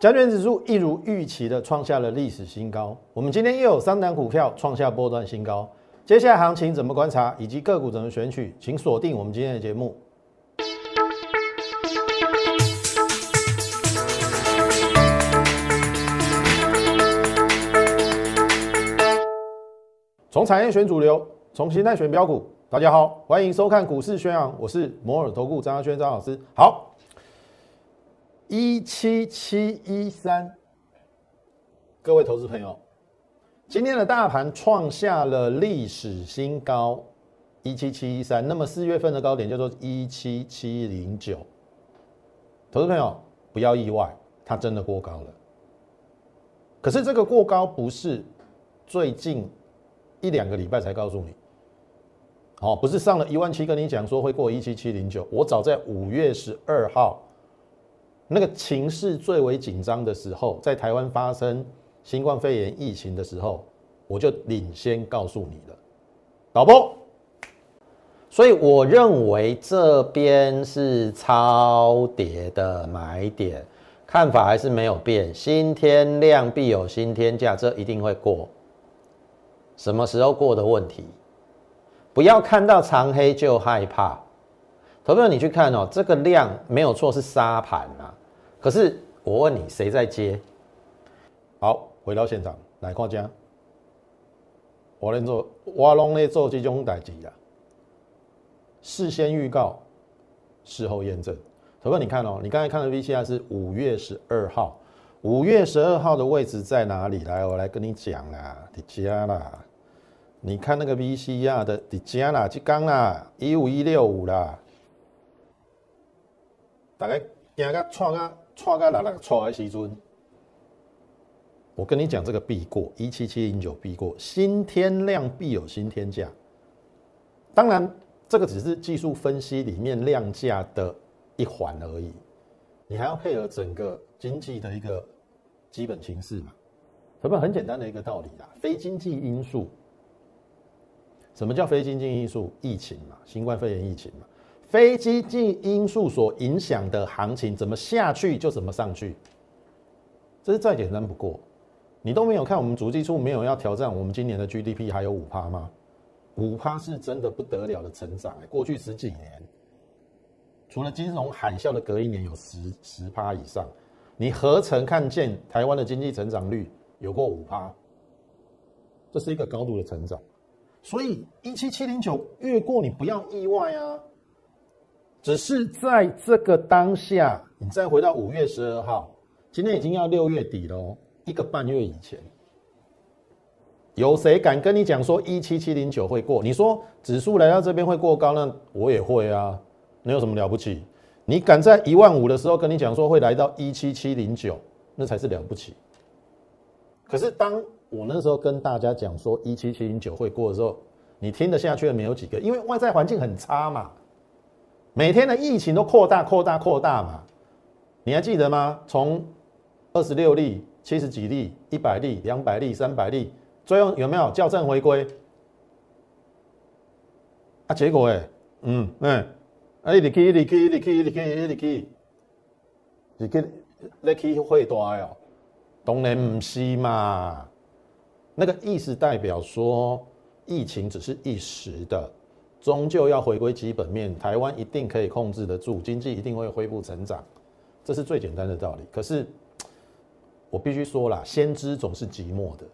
加权指数一如预期的创下了历史新高。我们今天又有三档股票创下波段新高。接下来行情怎么观察，以及个股怎么选取，请锁定我们今天的节目。从产业选主流，从形态选标股。大家好，欢迎收看股市宣扬，我是摩尔投顾张亚轩张老师。好，一七七一三，各位投资朋友，今天的大盘创下了历史新高，一七七一三。那么四月份的高点叫做一七七零九。投资朋友不要意外，它真的过高了。可是这个过高不是最近。一两个礼拜才告诉你，哦，不是上了一万七跟你讲说会过一七七零九，我早在五月十二号，那个情势最为紧张的时候，在台湾发生新冠肺炎疫情的时候，我就领先告诉你了，导播。所以我认为这边是超跌的买点，看法还是没有变，新天量必有新天价，这一定会过。什么时候过的问题？不要看到长黑就害怕。投票你去看哦，这个量没有错是沙盘啊。可是我问你，谁在接？好，回到现场来看家。我来做，我拢咧做这种代志啊。事先预告，事后验证。投票你看哦，你刚才看的 V C R 是五月十二号，五月十二号的位置在哪里？来，我来跟你讲啦，你家啦。你看那个 V C R 的底价啦，即刚啦，一五一六五啦，大概行个错啊错个六六错的时阵，我跟你讲这个必过一七七零九必过，新天量必有新天价。当然，这个只是技术分析里面量价的一环而已，你还要配合整个经济的一个基本形势嘛。什么很简单的一个道理啦，非经济因素。什么叫非经济因素？疫情嘛，新冠肺炎疫情嘛，非经济因素所影响的行情，怎么下去就怎么上去，这是再简单不过。你都没有看我们足迹处没有要挑战我们今年的 GDP 还有五趴吗？五趴是真的不得了的成长哎，过去十几年，除了金融海啸的隔一年有十十趴以上，你何曾看见台湾的经济成长率有过五趴？这是一个高度的成长。所以一七七零九越过你不要意外啊，只是在这个当下，你再回到五月十二号，今天已经要六月底了，一个半月以前，有谁敢跟你讲说一七七零九会过？你说指数来到这边会过高，那我也会啊，那有什么了不起？你敢在一万五的时候跟你讲说会来到一七七零九，那才是了不起。可是当我那时候跟大家讲说一七七零九会过的时候，你听得下去的没有几个，因为外在环境很差嘛，每天的疫情都扩大、扩大、扩大嘛，你还记得吗？从二十六例、七十几例、一百例、两百例、三百例，最后有没有校正回归？啊，结果哎，嗯嗯，啊，你去，你去，你去，你去，你去，你去，你去会大哦？当然不是嘛。那个意思代表说，疫情只是一时的，终究要回归基本面，台湾一定可以控制得住，经济一定会恢复成长，这是最简单的道理。可是，我必须说啦，先知总是寂寞的，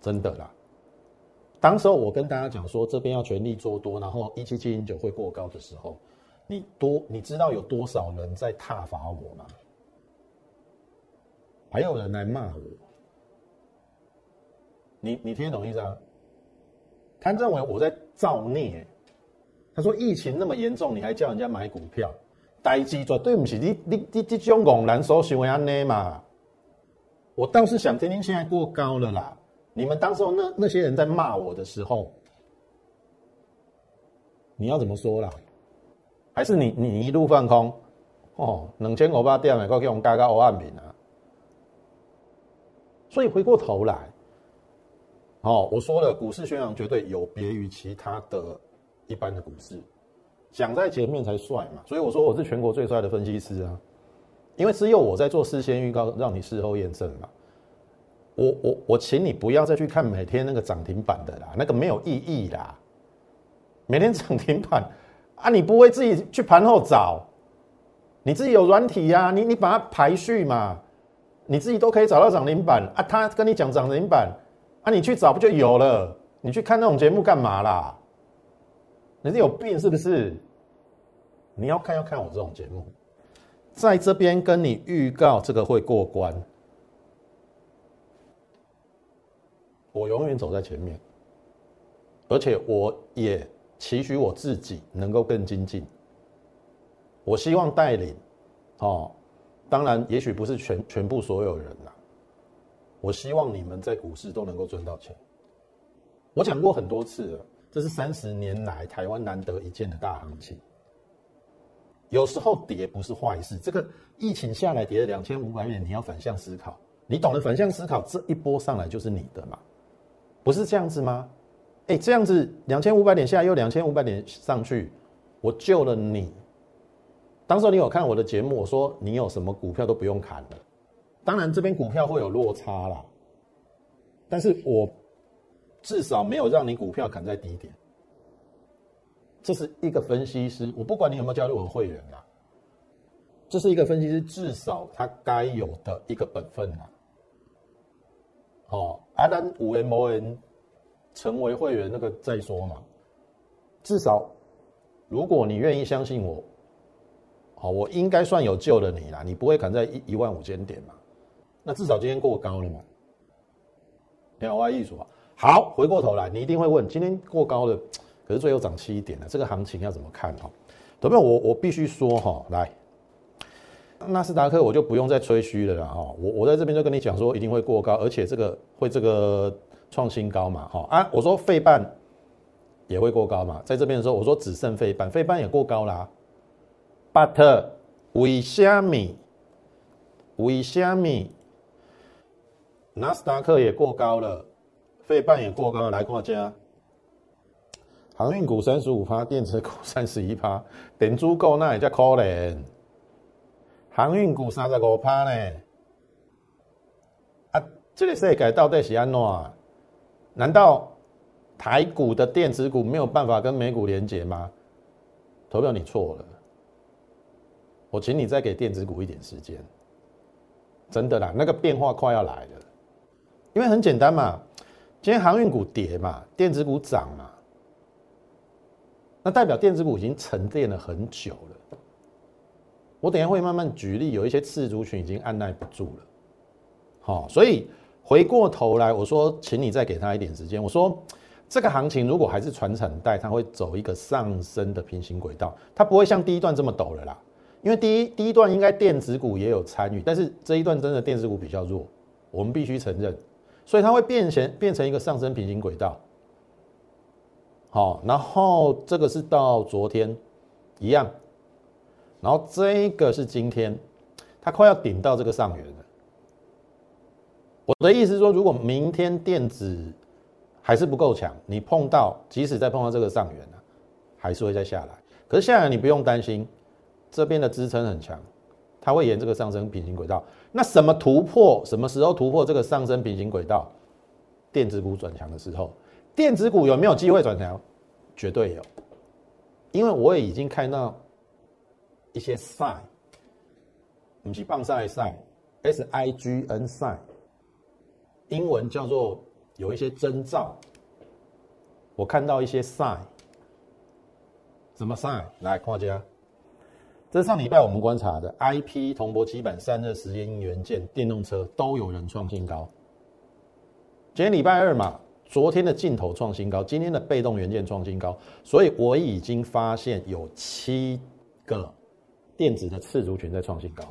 真的啦。当时候我跟大家讲说，这边要全力做多，然后一七七零九会过高的时候，你多你知道有多少人在挞伐我吗？还有人来骂我。你你听懂意思啊？他认为我在造孽。他说疫情那么严重，你还叫人家买股票，呆鸡绝对不起你你你这种拱难所行为安内嘛。我倒是想听听现在过高了啦。你们当时候那那些人在骂我的时候，你要怎么说啦？还是你你一路放空？哦，两千五百点的，够给我们加加欧万平啊。所以回过头来。好，我说了，股市宣扬绝对有别于其他的一般的股市，讲在前面才帅嘛。所以我说我是全国最帅的分析师啊。因为只有我在做事先预告，让你事后验证嘛。我我我请你不要再去看每天那个涨停板的啦，那个没有意义啦。每天涨停板啊，你不会自己去盘后找，你自己有软体呀，你你把它排序嘛，你自己都可以找到涨停板啊。他跟你讲涨停板啊，你去找不就有了？你去看那种节目干嘛啦？你是有病是不是？你要看要看我这种节目，在这边跟你预告这个会过关。我永远走在前面，而且我也期许我自己能够更精进。我希望带领，哦，当然也许不是全全部所有人啦。我希望你们在股市都能够赚到钱。我讲过很多次了，这是三十年来台湾难得一见的大行情。有时候跌不是坏事，这个疫情下来跌了两千五百点，你要反向思考。你懂得反向思考，这一波上来就是你的嘛。不是这样子吗？哎，这样子两千五百点下来又两千五百点上去，我救了你。当时你有看我的节目，我说你有什么股票都不用砍了。当然这边股票会有落差啦，但是我至少没有让你股票砍在低点。这是一个分析师，我不管你有没有加入我的会员啦，这是一个分析师至少他该有的一个本分啦。哦，阿丹五 M O N 成为会员那个再说嘛。至少，如果你愿意相信我，好，我应该算有救了你啦。你不会砍在一一万五千点嘛？那至少今天过高了嘛？两万艺术啊。好，回过头来，你一定会问：今天过高了，可是最后涨七点了，这个行情要怎么看？哈，同学我我必须说哈，来。纳斯达克我就不用再吹嘘了啦，哈，我我在这边就跟你讲说一定会过高，而且这个会这个创新高嘛，哈啊，我说费半也会过高嘛，在这边的时候我说只剩费半，费半也过高啦，but 为虾米？为虾米？纳斯达克也过高了，费半也过高了，来看家，航运股三十五趴，电池股三十一趴，电足够那也叫可怜。航运股三十五趴呢？啊，这个世界到底是安怎？难道台股的电子股没有办法跟美股连接吗？投票你错了，我请你再给电子股一点时间。真的啦，那个变化快要来了。因为很简单嘛，今天航运股跌嘛，电子股涨嘛，那代表电子股已经沉淀了很久了。我等下会慢慢举例，有一些次族群已经按耐不住了，好，所以回过头来，我说，请你再给他一点时间。我说，这个行情如果还是传承带，它会走一个上升的平行轨道，它不会像第一段这么陡了啦。因为第一第一段应该电子股也有参与，但是这一段真的电子股比较弱，我们必须承认，所以它会变成变成一个上升平行轨道。好，然后这个是到昨天一样。然后这个是今天，它快要顶到这个上缘了。我的意思是说，如果明天电子还是不够强，你碰到即使再碰到这个上缘呢，还是会再下来。可是下来你不用担心，这边的支撑很强，它会沿这个上升平行轨道。那什么突破？什么时候突破这个上升平行轨道？电子股转强的时候，电子股有没有机会转强？绝对有，因为我也已经看到。一些 sign，不是棒赛赛，S I G N sign，英文叫做有一些征兆。我看到一些 sign，什么 sign？来，看家，这是上礼拜我们观察的 I P 铜箔基板散热时间元件电动车都有人创新高。今天礼拜二嘛，昨天的镜头创新高，今天的被动元件创新高，所以我已经发现有七个。电子的次族群在创新高。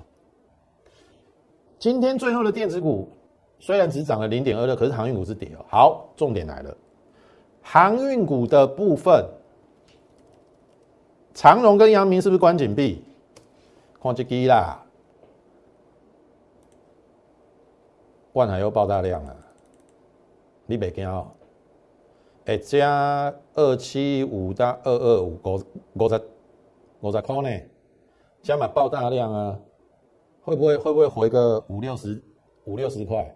今天最后的电子股虽然只涨了零点二六，可是航运股是跌哦。好，重点来了，航运股的部分，长荣跟阳明是不是关紧闭？矿机低啦，万海又爆大量啊，你别惊哦。哎，加二七五到二二五五五十五十块呢？加码爆大量啊！会不会会不会回个五六十五六十块？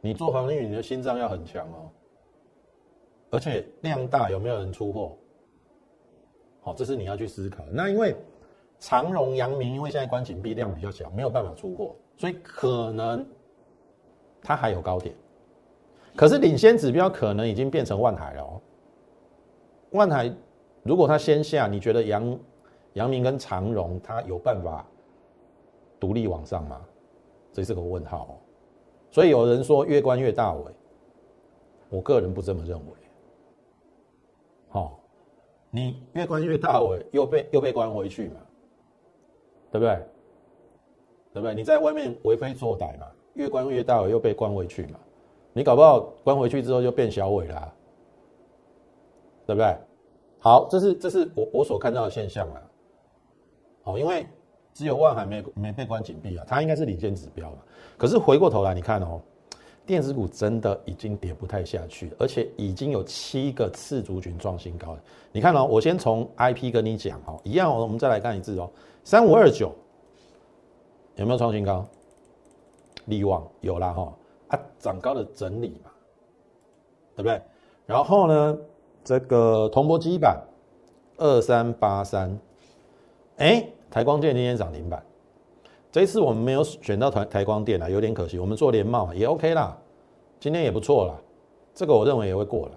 你做航运，你的心脏要很强哦，而且量大，有没有人出货？好，这是你要去思考。那因为长荣、阳明，因为现在关紧闭，量比较小，没有办法出货，所以可能它还有高点。可是领先指标可能已经变成万海了哦。万海如果它先下，你觉得阳阳明跟长荣它有办法独立往上吗？这是个问号哦。所以有人说越关越大尾，我个人不这么认为。好。你越关越大尾，又被又被关回去嘛，对不对？对不对？你在外面为非作歹嘛，越关越大又被关回去嘛，你搞不好关回去之后就变小尾啦，对不对？好，这是这是我我所看到的现象啊。好，因为只有万海没没被关紧闭啊，它应该是领先指标嘛。可是回过头来，你看哦。电子股真的已经跌不太下去，而且已经有七个次族群创新高了。你看哦，我先从 I P 跟你讲哦，一样哦，我们再来看一次哦，三五二九有没有创新高？利旺有啦哈，啊涨高的整理嘛，对不对？然后呢，这个铜箔基板二三八三，哎，台光电今天涨停板。这一次我们没有选到台台光电啊，有点可惜。我们做联茂也 OK 啦，今天也不错啦，这个我认为也会过了。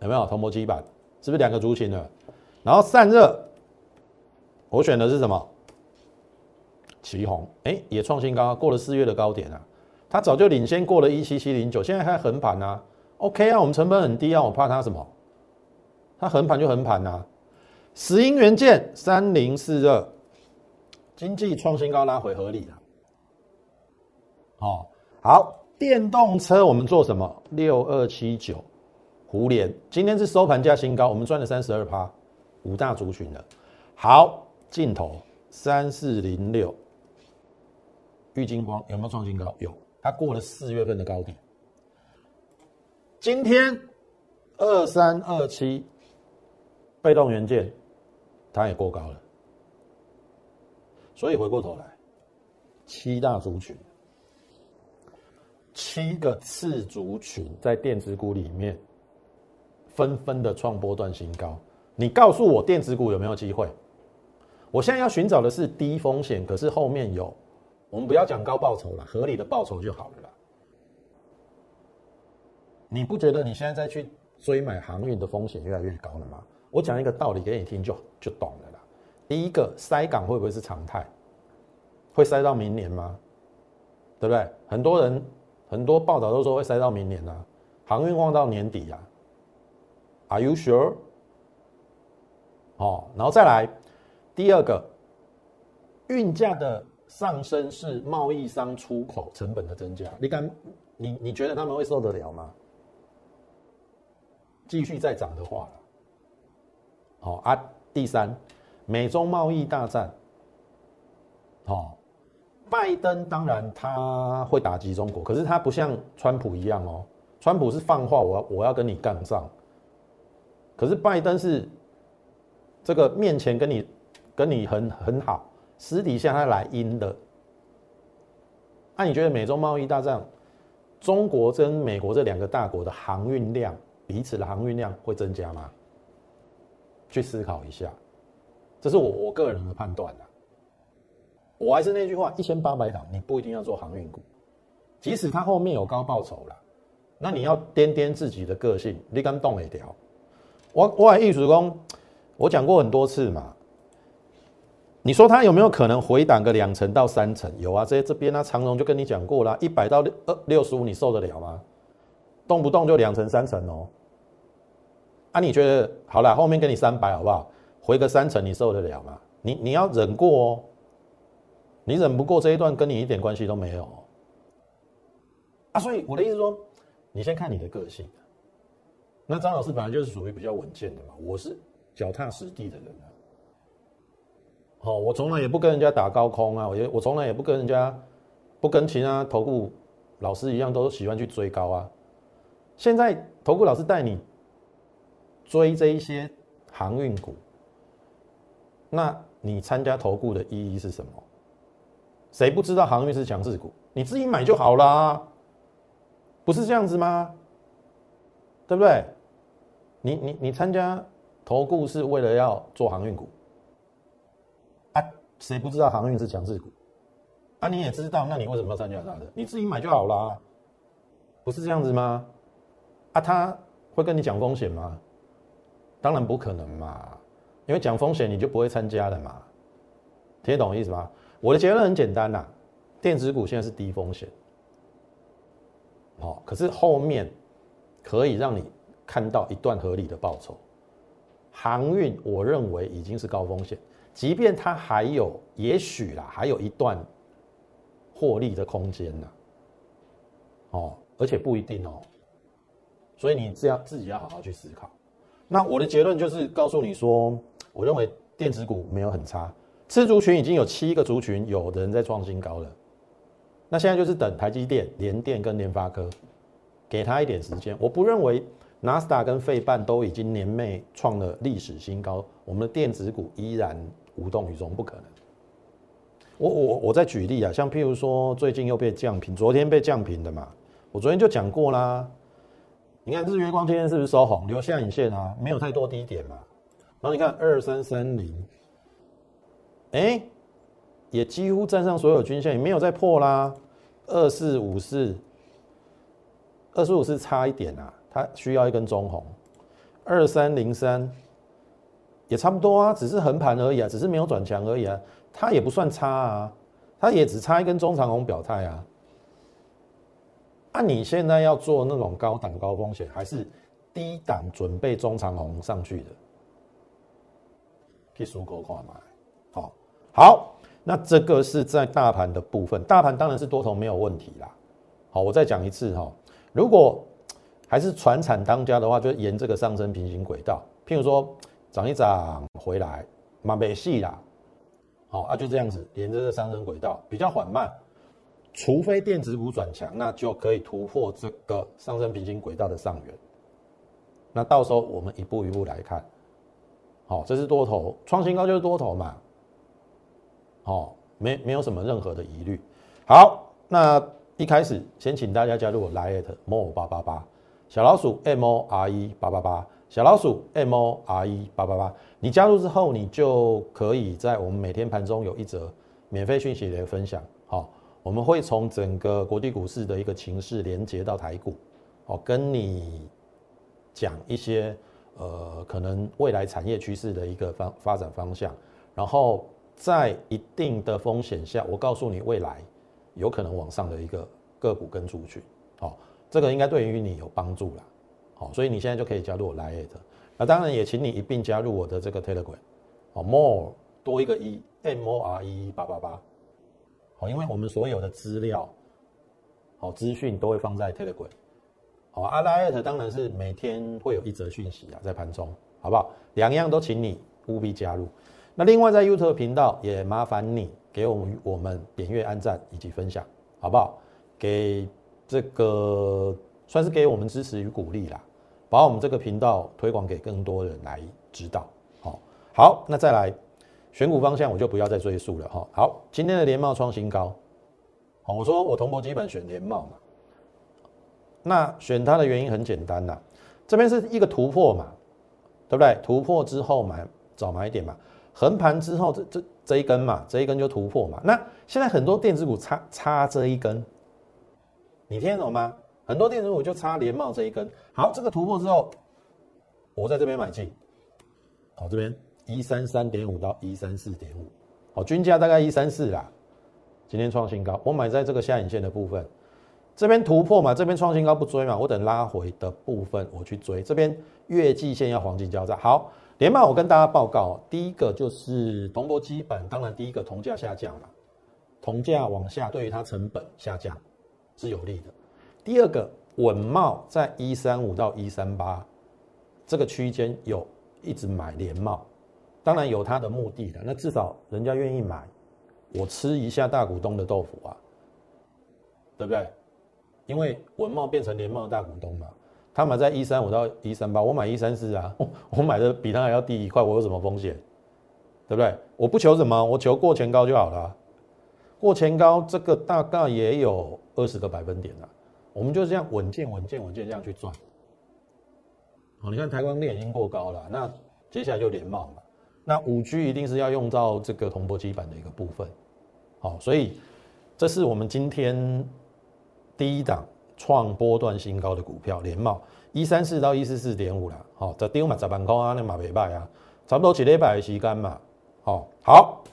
有没有铜箔基板？是不是两个族群的？然后散热，我选的是什么？旗宏，哎，也创新高，过了四月的高点啊。它早就领先过了一七七零九，现在还横盘啊。OK 啊，我们成本很低啊，我怕它什么？它横盘就横盘啊。石英元件三零四二。经济创新高拉回合理了，哦，好，电动车我们做什么？六二七九，胡联今天是收盘价新高，我们赚了三十二趴，五大族群的，好，镜头三四零六，玉金光有没有创新高？有，它过了四月份的高点。今天二三二七，被动元件，它也过高了。所以回过头来，七大族群，七个次族群在电子股里面纷纷的创波段新高。你告诉我电子股有没有机会？我现在要寻找的是低风险，可是后面有，我们不要讲高报酬了，合理的报酬就好了啦。你不觉得你现在再去追买航运的风险越来越高了吗？我讲一个道理给你听，就就懂了啦。第一个塞港会不会是常态？会塞到明年吗？对不对？很多人很多报道都说会塞到明年啊，航运望到年底啊。Are you sure？哦，然后再来第二个，运价的上升是贸易商出口成本的增加，你敢你你觉得他们会受得了吗？继续再涨的话，好啊，第三。美中贸易大战，哦，拜登当然他会打击中国，可是他不像川普一样哦，川普是放话，我要我要跟你杠上，可是拜登是这个面前跟你跟你很很好，私底下他来阴的。那你觉得美中贸易大战，中国跟美国这两个大国的航运量，彼此的航运量会增加吗？去思考一下。这是我我个人的判断。我还是那句话，一千八百档你不一定要做航运股，即使它后面有高报酬了，那你要掂掂自己的个性，你敢动一条？我我艺术工，我讲过很多次嘛。你说它有没有可能回档个两成到三成？有啊，这这边呢，长荣就跟你讲过了，一百到六二六十五，你受得了吗？动不动就两成三成哦。啊，你觉得好了，后面给你三百好不好？回个三成，你受得了吗？你你要忍过哦，你忍不过这一段，跟你一点关系都没有啊。所以我的意思说，你先看你的个性。那张老师本来就是属于比较稳健的嘛，我是脚踏实地的人啊。好，我从来也不跟人家打高空啊，我也我从来也不跟人家不跟其他投顾老师一样，都喜欢去追高啊。现在投顾老师带你追这一些航运股。那你参加投顾的意义是什么？谁不知道航运是强势股？你自己买就好啦，不是这样子吗？对不对？你你你参加投顾是为了要做航运股？谁不知道航运是强势股？啊，你也知道，那你为什么要参加它的？你自己买就好啦，不是这样子吗？啊，他会跟你讲风险吗？当然不可能嘛，因为讲风险你就不会参加的嘛，听得懂意思吗？我的结论很简单呐，电子股现在是低风险，好，可是后面可以让你看到一段合理的报酬。航运我认为已经是高风险，即便它还有也许啦，还有一段。获利的空间呢？哦，而且不一定哦，所以你这样自己要好好去思考。那我的结论就是告诉你说，我认为电子股没有很差，次族群已经有七个族群有人在创新高了。那现在就是等台积电、联电跟联发科，给他一点时间。我不认为纳斯达跟费半都已经年内创了历史新高，我们的电子股依然无动于衷，不可能。我我我再举例啊，像譬如说最近又被降平，昨天被降平的嘛，我昨天就讲过啦。你看日月光今天是不是收红，留下影线啊？没有太多低点嘛。然后你看二三三零，哎，也几乎站上所有均线，也没有再破啦。二四五四，二四五四差一点啊，它需要一根中红。二三零三也差不多啊，只是横盘而已啊，只是没有转强而已啊。它也不算差啊，它也只差一根中长红表态啊。那你现在要做那种高档高风险，还是低档准备中长红上去的？可以数够快买。好，好，那这个是在大盘的部分，大盘当然是多头没有问题啦。好，我再讲一次哈，如果还是船产当家的话，就沿这个上升平行轨道，譬如说涨一涨回来，嘛没戏啦。好啊，就这样子，沿着这上升轨道比较缓慢，除非电子股转强，那就可以突破这个上升平行轨道的上缘。那到时候我们一步一步来看。好，这是多头创新高就是多头嘛。好，没没有什么任何的疑虑。好，那一开始先请大家加入我 Lite More 八八八小老鼠 M O R E 八八八。小老鼠 M O R E 八八八，你加入之后，你就可以在我们每天盘中有一则免费讯息的分享。好，我们会从整个国际股市的一个情势连接到台股，好，跟你讲一些呃可能未来产业趋势的一个方发展方向，然后在一定的风险下，我告诉你未来有可能往上的一个个股跟族群。好，这个应该对于你有帮助了。好，所以你现在就可以加入我 Lite，那当然也请你一并加入我的这个 Telegram，好，More 多一个一 M O R E 八八八，好，因为我们所有的资料，好资讯都会放在 Telegram，好，阿 Lite 当然是每天会有一则讯息啊，在盘中，好不好？两样都请你务必加入。那另外在 YouTube 频道也麻烦你给我们我们点阅、按赞以及分享，好不好？给这个算是给我们支持与鼓励啦。把我们这个频道推广给更多人来知道，好，好，那再来选股方向，我就不要再赘述了哈。好，今天的联茂创新高，好，我说我同博基本选联茂嘛，那选它的原因很简单呐，这边是一个突破嘛，对不对？突破之后买早买点嘛，横盘之后这这这一根嘛，这一根就突破嘛。那现在很多电子股差差这一根，你听得懂吗？很多电子股就差连帽这一根，好，这个突破之后，我在这边买进，好，这边一三三点五到一三四点五，好，均价大概一三四啦，今天创新高，我买在这个下影线的部分，这边突破嘛，这边创新高不追嘛，我等拉回的部分我去追，这边月季线要黄金交叉，好，连帽我跟大家报告，第一个就是铜箔基本，当然第一个铜价下降了，铜价往下对于它成本下降是有利的。第二个稳茂在一三五到一三八这个区间有一直买连帽，当然有它的目的的，那至少人家愿意买，我吃一下大股东的豆腐啊，对不对？因为稳茂变成连茂大股东嘛，他买在一三五到一三八，我买一三四啊，我买的比他还要低一块，我有什么风险？对不对？我不求什么，我求过前高就好了。过前高这个大概也有二十个百分点了，我们就这样稳健、稳健、稳健这样去赚。好，你看台湾链已经过高了，那接下来就连帽嘛。那五 G 一定是要用到这个铜箔基板的一个部分。好，所以这是我们今天第一档创波段新高的股票，连帽一三四到一四四点五了。好，这丢嘛十万块啊，那马尾拜啊，差不多几礼拜的时间嘛。好，好，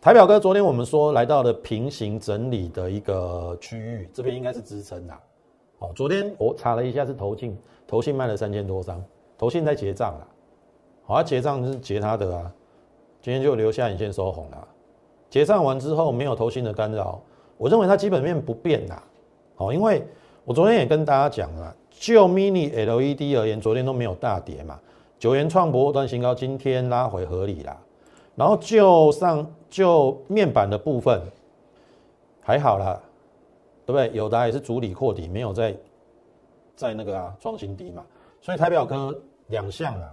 台表哥，昨天我们说来到了平行整理的一个区域，这边应该是支撑啦。好，昨天我查了一下，是投信，投信卖了三千多张，投信在结账了。好，他结账是结他的啊，今天就留下影线收红了。结账完之后没有投信的干扰，我认为它基本面不变啦。好，因为我昨天也跟大家讲了，就 mini LED 而言，昨天都没有大跌嘛，九元创博段新高，今天拉回合理啦。然后就上就面板的部分还好啦，对不对？有的也是主理扩底，没有在在那个啊创新低嘛。所以台表科两项啊，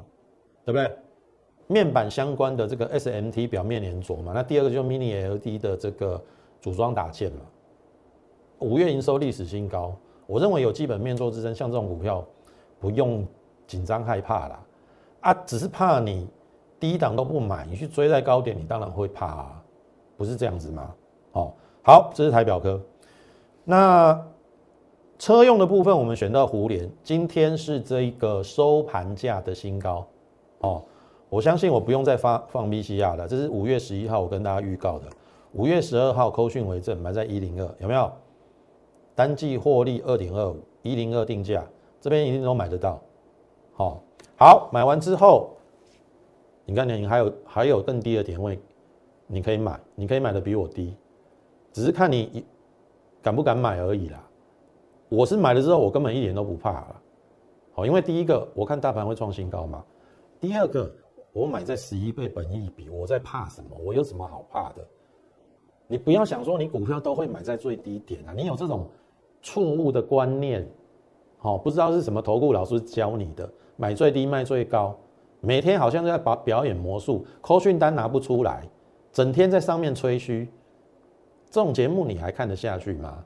对不对？面板相关的这个 SMT 表面连着嘛。那第二个就 Mini LED 的这个组装打件嘛。五月营收历史新高，我认为有基本面做支撑，像这种股票不用紧张害怕啦。啊，只是怕你。低档都不买，你去追在高点，你当然会怕，不是这样子吗？哦，好，这是台表科。那车用的部分，我们选到湖联，今天是这一个收盘价的新高。哦，我相信我不用再发放 B C R 了，这是五月十一号我跟大家预告的，五月十二号扣讯为证，买在一零二，有没有？单季获利二点二五，一零二定价，这边一定都买得到。好，好，买完之后。你看，你还有还有更低的点位，你可以买，你可以买的比我低，只是看你敢不敢买而已啦。我是买了之后，我根本一点都不怕了。好，因为第一个，我看大盘会创新高嘛；第二个，我买在十一倍本益比，我在怕什么？我有什么好怕的？你不要想说你股票都会买在最低点啊！你有这种错误的观念，好，不知道是什么投顾老师教你的，买最低卖最高。每天好像都在把表演魔术，扣讯单拿不出来，整天在上面吹嘘，这种节目你还看得下去吗？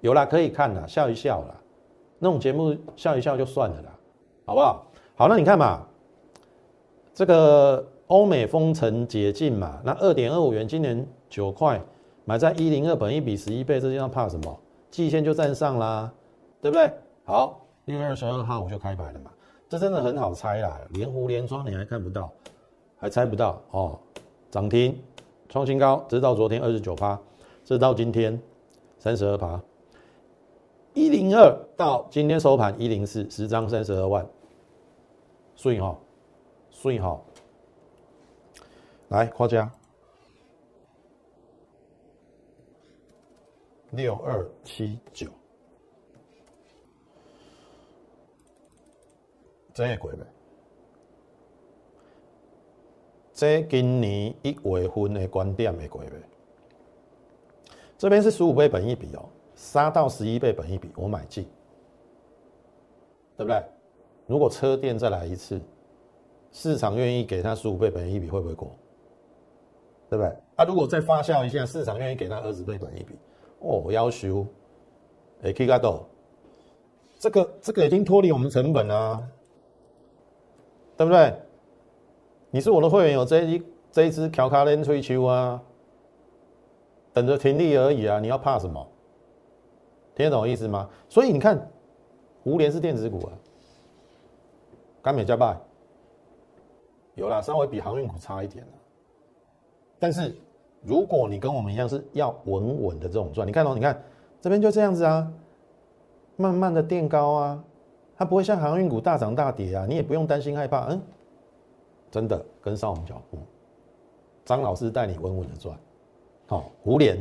有啦，可以看啦，笑一笑啦。那种节目笑一笑就算了啦，好不好？好，那你看嘛，这个欧美封城解禁嘛，那二点二五元，今年九块，买在一零二，本一比十一倍，这叫怕什么？季线就站上啦，对不对？好，六月二十二号我就开牌了嘛。这真的很好猜啦，连湖连庄你还看不到，还猜不到哦。涨停创新高，直到昨天二十九趴，直到今天三十二趴，一零二到今天收盘一零四，十张三十二万，顺哈，顺哈，来夸家六二七九。这会过呗？这今年一月份的观点会过呗？这边是十五倍本一比哦，三到十一倍本一比，我买进，对不对？如果车店再来一次，市场愿意给他十五倍本一比，会不会过？对不对？啊，如果再发酵一下，市场愿意给他二十倍本一比，哦，我要求，哎，K 加豆，这个这个已经脱离我们成本了。对不对？你是我的会员，有这一这一支乔卡连吹球啊，等着停利而已啊！你要怕什么？听得懂意思吗？所以你看，无联是电子股啊，甘美加拜有啦，稍微比航运股差一点但是如果你跟我们一样是要稳稳的这种赚，你看哦你看这边就这样子啊，慢慢的垫高啊。它不会像航运股大涨大跌啊，你也不用担心害怕，嗯，真的跟上我们脚步，张老师带你稳稳的赚，好，五连，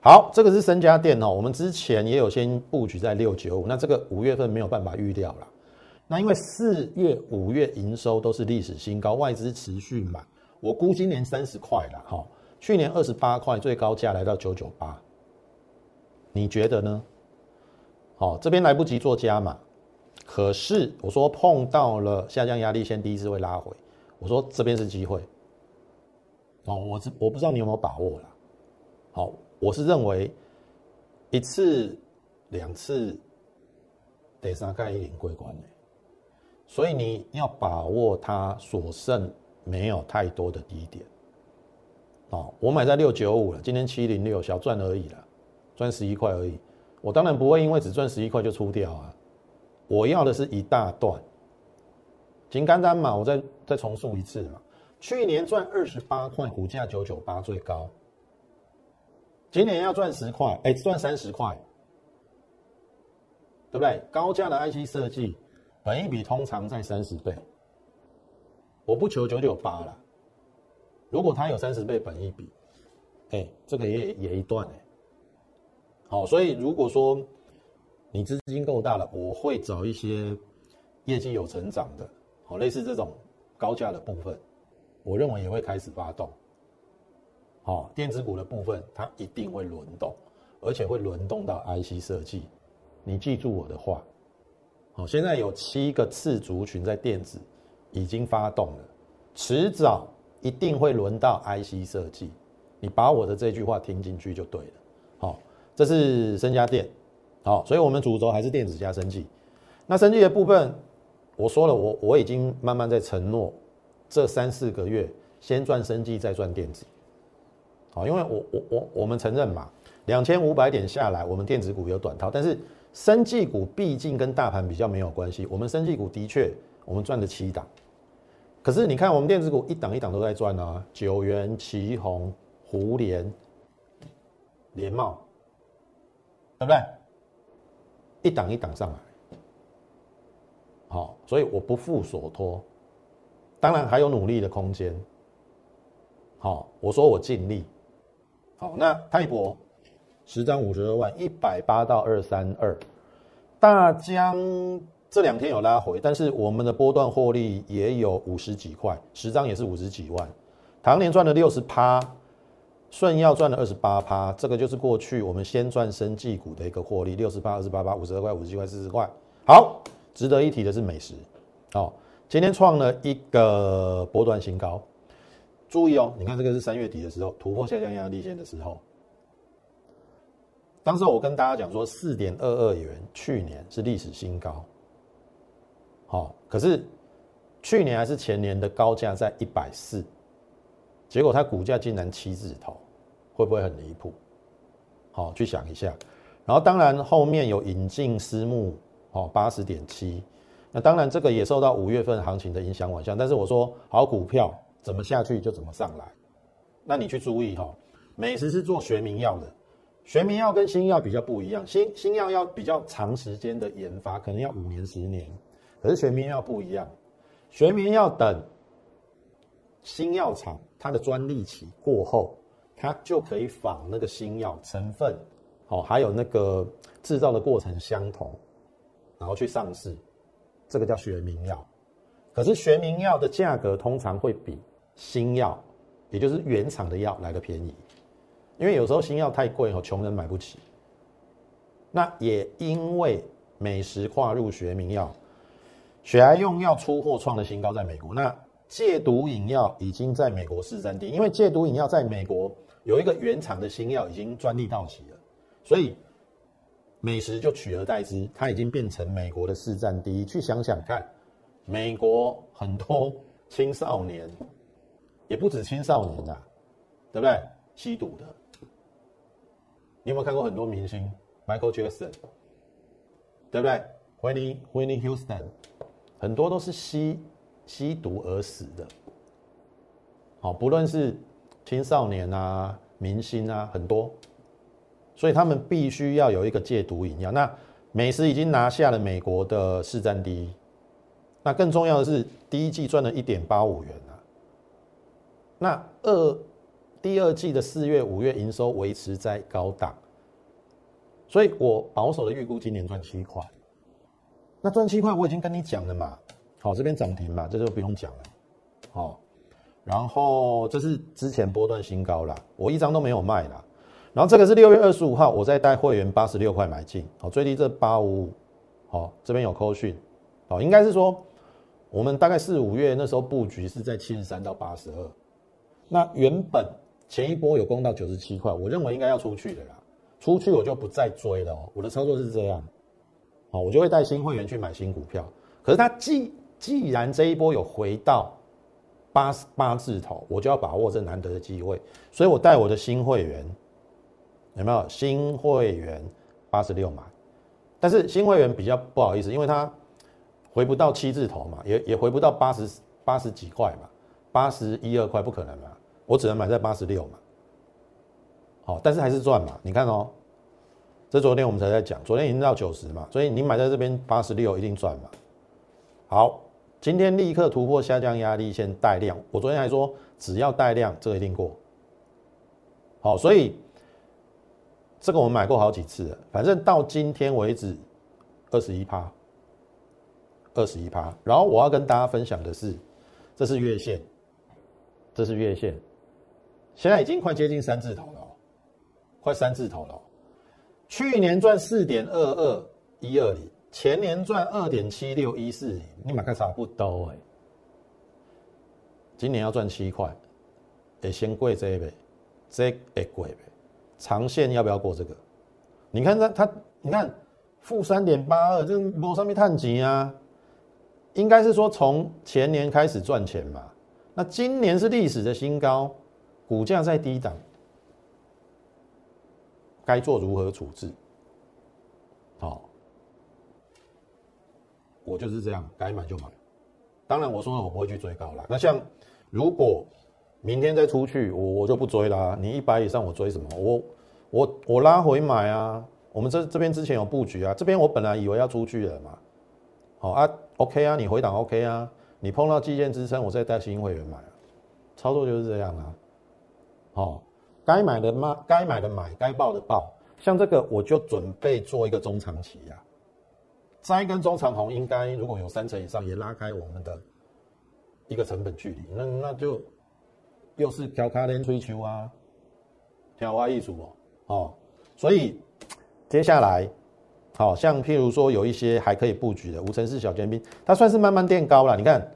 好，这个是深家电哦，我们之前也有先布局在六九五，那这个五月份没有办法预料了，那因为四月、五月营收都是历史新高，外资持续买，我估今年三十块了，哈，去年二十八块，最高价来到九九八，你觉得呢？好，这边来不及做加码。可是我说碰到了下降压力线，第一次会拉回。我说这边是机会，哦，我我不知道你有没有把握啦。好，我是认为一次、两次得三盖一零归关的，所以你要把握它所剩没有太多的低点。哦，我买在六九五了，今天七零六小赚而已了，赚十一块而已。我当然不会因为只赚十一块就出掉啊，我要的是一大段。金刚单嘛，我再再重述一次嘛，去年赚二十八块，股价九九八最高。今年要赚十块，哎，赚三十块，对不对？高价的 IC 设计，本一比通常在三十倍，我不求九九八了。如果它有三十倍本一比，哎，这个也也一段哎。好，所以如果说你资金够大了，我会找一些业绩有成长的，好，类似这种高价的部分，我认为也会开始发动。好，电子股的部分它一定会轮动，而且会轮动到 IC 设计。你记住我的话，好，现在有七个次族群在电子已经发动了，迟早一定会轮到 IC 设计。你把我的这句话听进去就对了。好，这是深家电，好，所以我们主轴还是电子加生技。那生技的部分，我说了，我我已经慢慢在承诺，这三四个月先赚生技，再赚电子。好，因为我我我我们承认嘛，两千五百点下来，我们电子股有短套，但是生技股毕竟跟大盘比较没有关系。我们生技股的确我们赚了七档，可是你看我们电子股一档一档都在赚啊，九元、旗宏、胡联、联茂，对不对？一档一档上来，好，所以我不负所托，当然还有努力的空间。好，我说我尽力。好，那泰博十张五十二万，一百八到二三二，大江这两天有拉回，但是我们的波段获利也有五十几块，十张也是五十几万。唐年赚了六十趴，顺耀赚了二十八趴，这个就是过去我们先赚生技股的一个获利，六十八、二十八八、五十二块、五十七块、四十块。好，值得一提的是美食，哦，今天创了一个波段新高。注意哦，你看这个是三月底的时候突破下降压力线的时候，当时我跟大家讲说四点二二元去年是历史新高，好，可是去年还是前年的高价在一百四，结果它股价竟然七字头，会不会很离谱？好，去想一下。然后当然后面有引进私募，哦八十点七，那当然这个也受到五月份行情的影响，往下。但是我说好股票。怎么下去就怎么上来，那你去注意哈。美食是做学名药的，学名药跟新药比较不一样，新新药要比较长时间的研发，可能要五年十年，可是学名药不一样，学名药等新药厂它的专利期过后，它就可以仿那个新药成分，好，还有那个制造的过程相同，然后去上市，这个叫学名药。可是学名药的价格通常会比新药，也就是原厂的药来的便宜，因为有时候新药太贵哦，穷人买不起。那也因为美食跨入学名药，血癌用药出货创了新高，在美国。那戒毒饮料已经在美国市占地，因为戒毒饮料在美国有一个原厂的新药已经专利到期了，所以美食就取而代之，它已经变成美国的市占第一。去想想看，美国很多青少年。也不止青少年呐，对不对？吸毒的，你有没有看过很多明星，Michael Jackson，对不对？Whitney Whitney Houston，很多都是吸吸毒而死的。好，不论是青少年啊、明星啊，很多，所以他们必须要有一个戒毒饮料。那美食已经拿下了美国的市占第一，那更重要的是，第一季赚了一点八五元啊。那二第二季的四月、五月营收维持在高档，所以我保守的预估今年赚七块。那赚七块我已经跟你讲了嘛，好，这边涨停嘛，这就不用讲了，好。然后这是之前波段新高了，我一张都没有卖啦。然后这个是六月二十五号，我在带会员八十六块买进，好，最低这八五五，好，这边有扣讯，好，应该是说我们大概四五月那时候布局是在七十三到八十二。那原本前一波有攻到九十七块，我认为应该要出去的啦，出去我就不再追了哦。我的操作是这样，好，我就会带新会员去买新股票。可是它既既然这一波有回到八八字头，我就要把握这难得的机会，所以我带我的新会员有没有新会员八十六买？但是新会员比较不好意思，因为他回不到七字头嘛，也也回不到八十八十几块嘛，八十一二块不可能嘛，我只能买在八十六嘛。好，但是还是赚嘛，你看哦，这昨天我们才在讲，昨天已经到九十嘛，所以你买在这边八十六一定赚嘛。好，今天立刻突破下降压力线带量，我昨天还说只要带量，这个一定过。好，所以这个我们买过好几次了，反正到今天为止二十一趴，二十一趴。然后我要跟大家分享的是，这是月线，这是月线，现在已经快接近三字头了，快三字头了。去年赚四点二二一二零。前年赚二点七六一四，你买个啥不多哎？今年要赚七块，得先贵这一倍，这得贵呗。长线要不要过这个？你看它它，你看负三点八二，这某上面探底啊，应该是说从前年开始赚钱嘛。那今年是历史的新高，股价在低档，该做如何处置？好。我就是这样，该买就买。当然，我说了我不会去追高了。那像如果明天再出去，我我就不追啦。你一百以上，我追什么？我我我拉回买啊。我们这这边之前有布局啊。这边我本来以为要出去了嘛。好啊，OK 啊，你回档 OK 啊。你碰到基建支撑，我再带新会员买啊。操作就是这样啊。好，该买的买，该买的买，该报的报。像这个，我就准备做一个中长期呀。摘跟中长红应该如果有三成以上，也拉开我们的一个成本距离，那那就又是调卡连追求啊，调花艺术哦，哦，所以接下来，好像譬如说有一些还可以布局的无尘室小尖兵，它算是慢慢垫高了，你看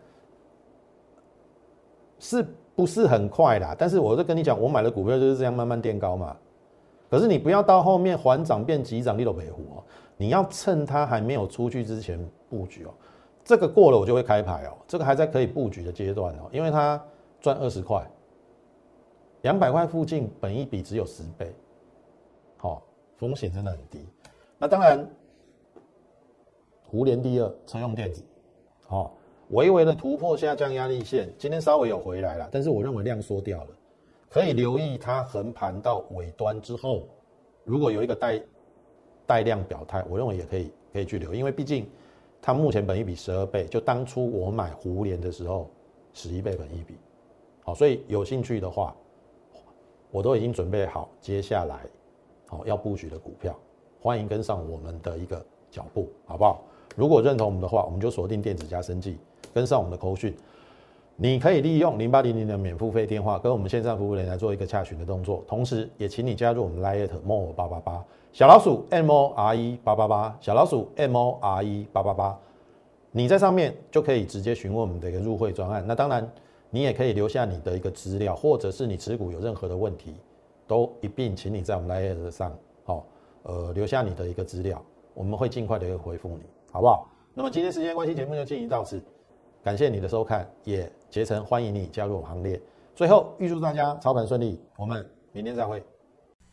是不是很快啦？但是我就跟你讲，我买的股票就是这样慢慢垫高嘛。可是你不要到后面缓涨变急涨，你都没糊哦。你要趁它还没有出去之前布局哦，这个过了我就会开牌哦，这个还在可以布局的阶段哦，因为它赚二十块，两百块附近，本一比只有十倍，好，风险真的很低。那当然，湖联第二车用电子，好，微微的突破下降压力线，今天稍微有回来了，但是我认为量缩掉了，可以留意它横盘到尾端之后，如果有一个带。带量表态，我认为也可以可以去留，因为毕竟它目前本一比十二倍，就当初我买湖联的时候十一倍本一比，好，所以有兴趣的话，我都已经准备好接下来好要布局的股票，欢迎跟上我们的一个脚步，好不好？如果认同我们的话，我们就锁定电子加生技，跟上我们的口讯。你可以利用零八零零的免付费电话跟我们线上服务人来做一个洽询的动作，同时也请你加入我们 Lite More 八八八小老鼠 M O R E 八八八小老鼠 M O R E 八八八，你在上面就可以直接询问我们的一个入会专案。那当然，你也可以留下你的一个资料，或者是你持股有任何的问题，都一并请你在我们 Lite 上，好，呃，留下你的一个资料，我们会尽快的一个回复你，好不好？那么今天时间关系，节目就进行到此。感谢你的收看，也竭诚欢迎你加入行列。最后，预祝大家操盘顺利，我们明天再会。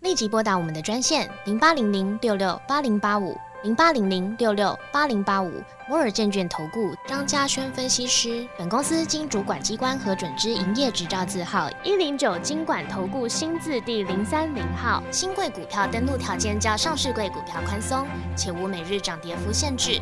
立即拨打我们的专线零八零零六六八零八五零八零零六六八零八五摩尔证券投顾张嘉轩分析师。本公司经主管机关核准之营业执照字号一零九金管投顾新字第零三零号。新贵股票登录条件较上市贵股票宽松，且无每日涨跌幅限制。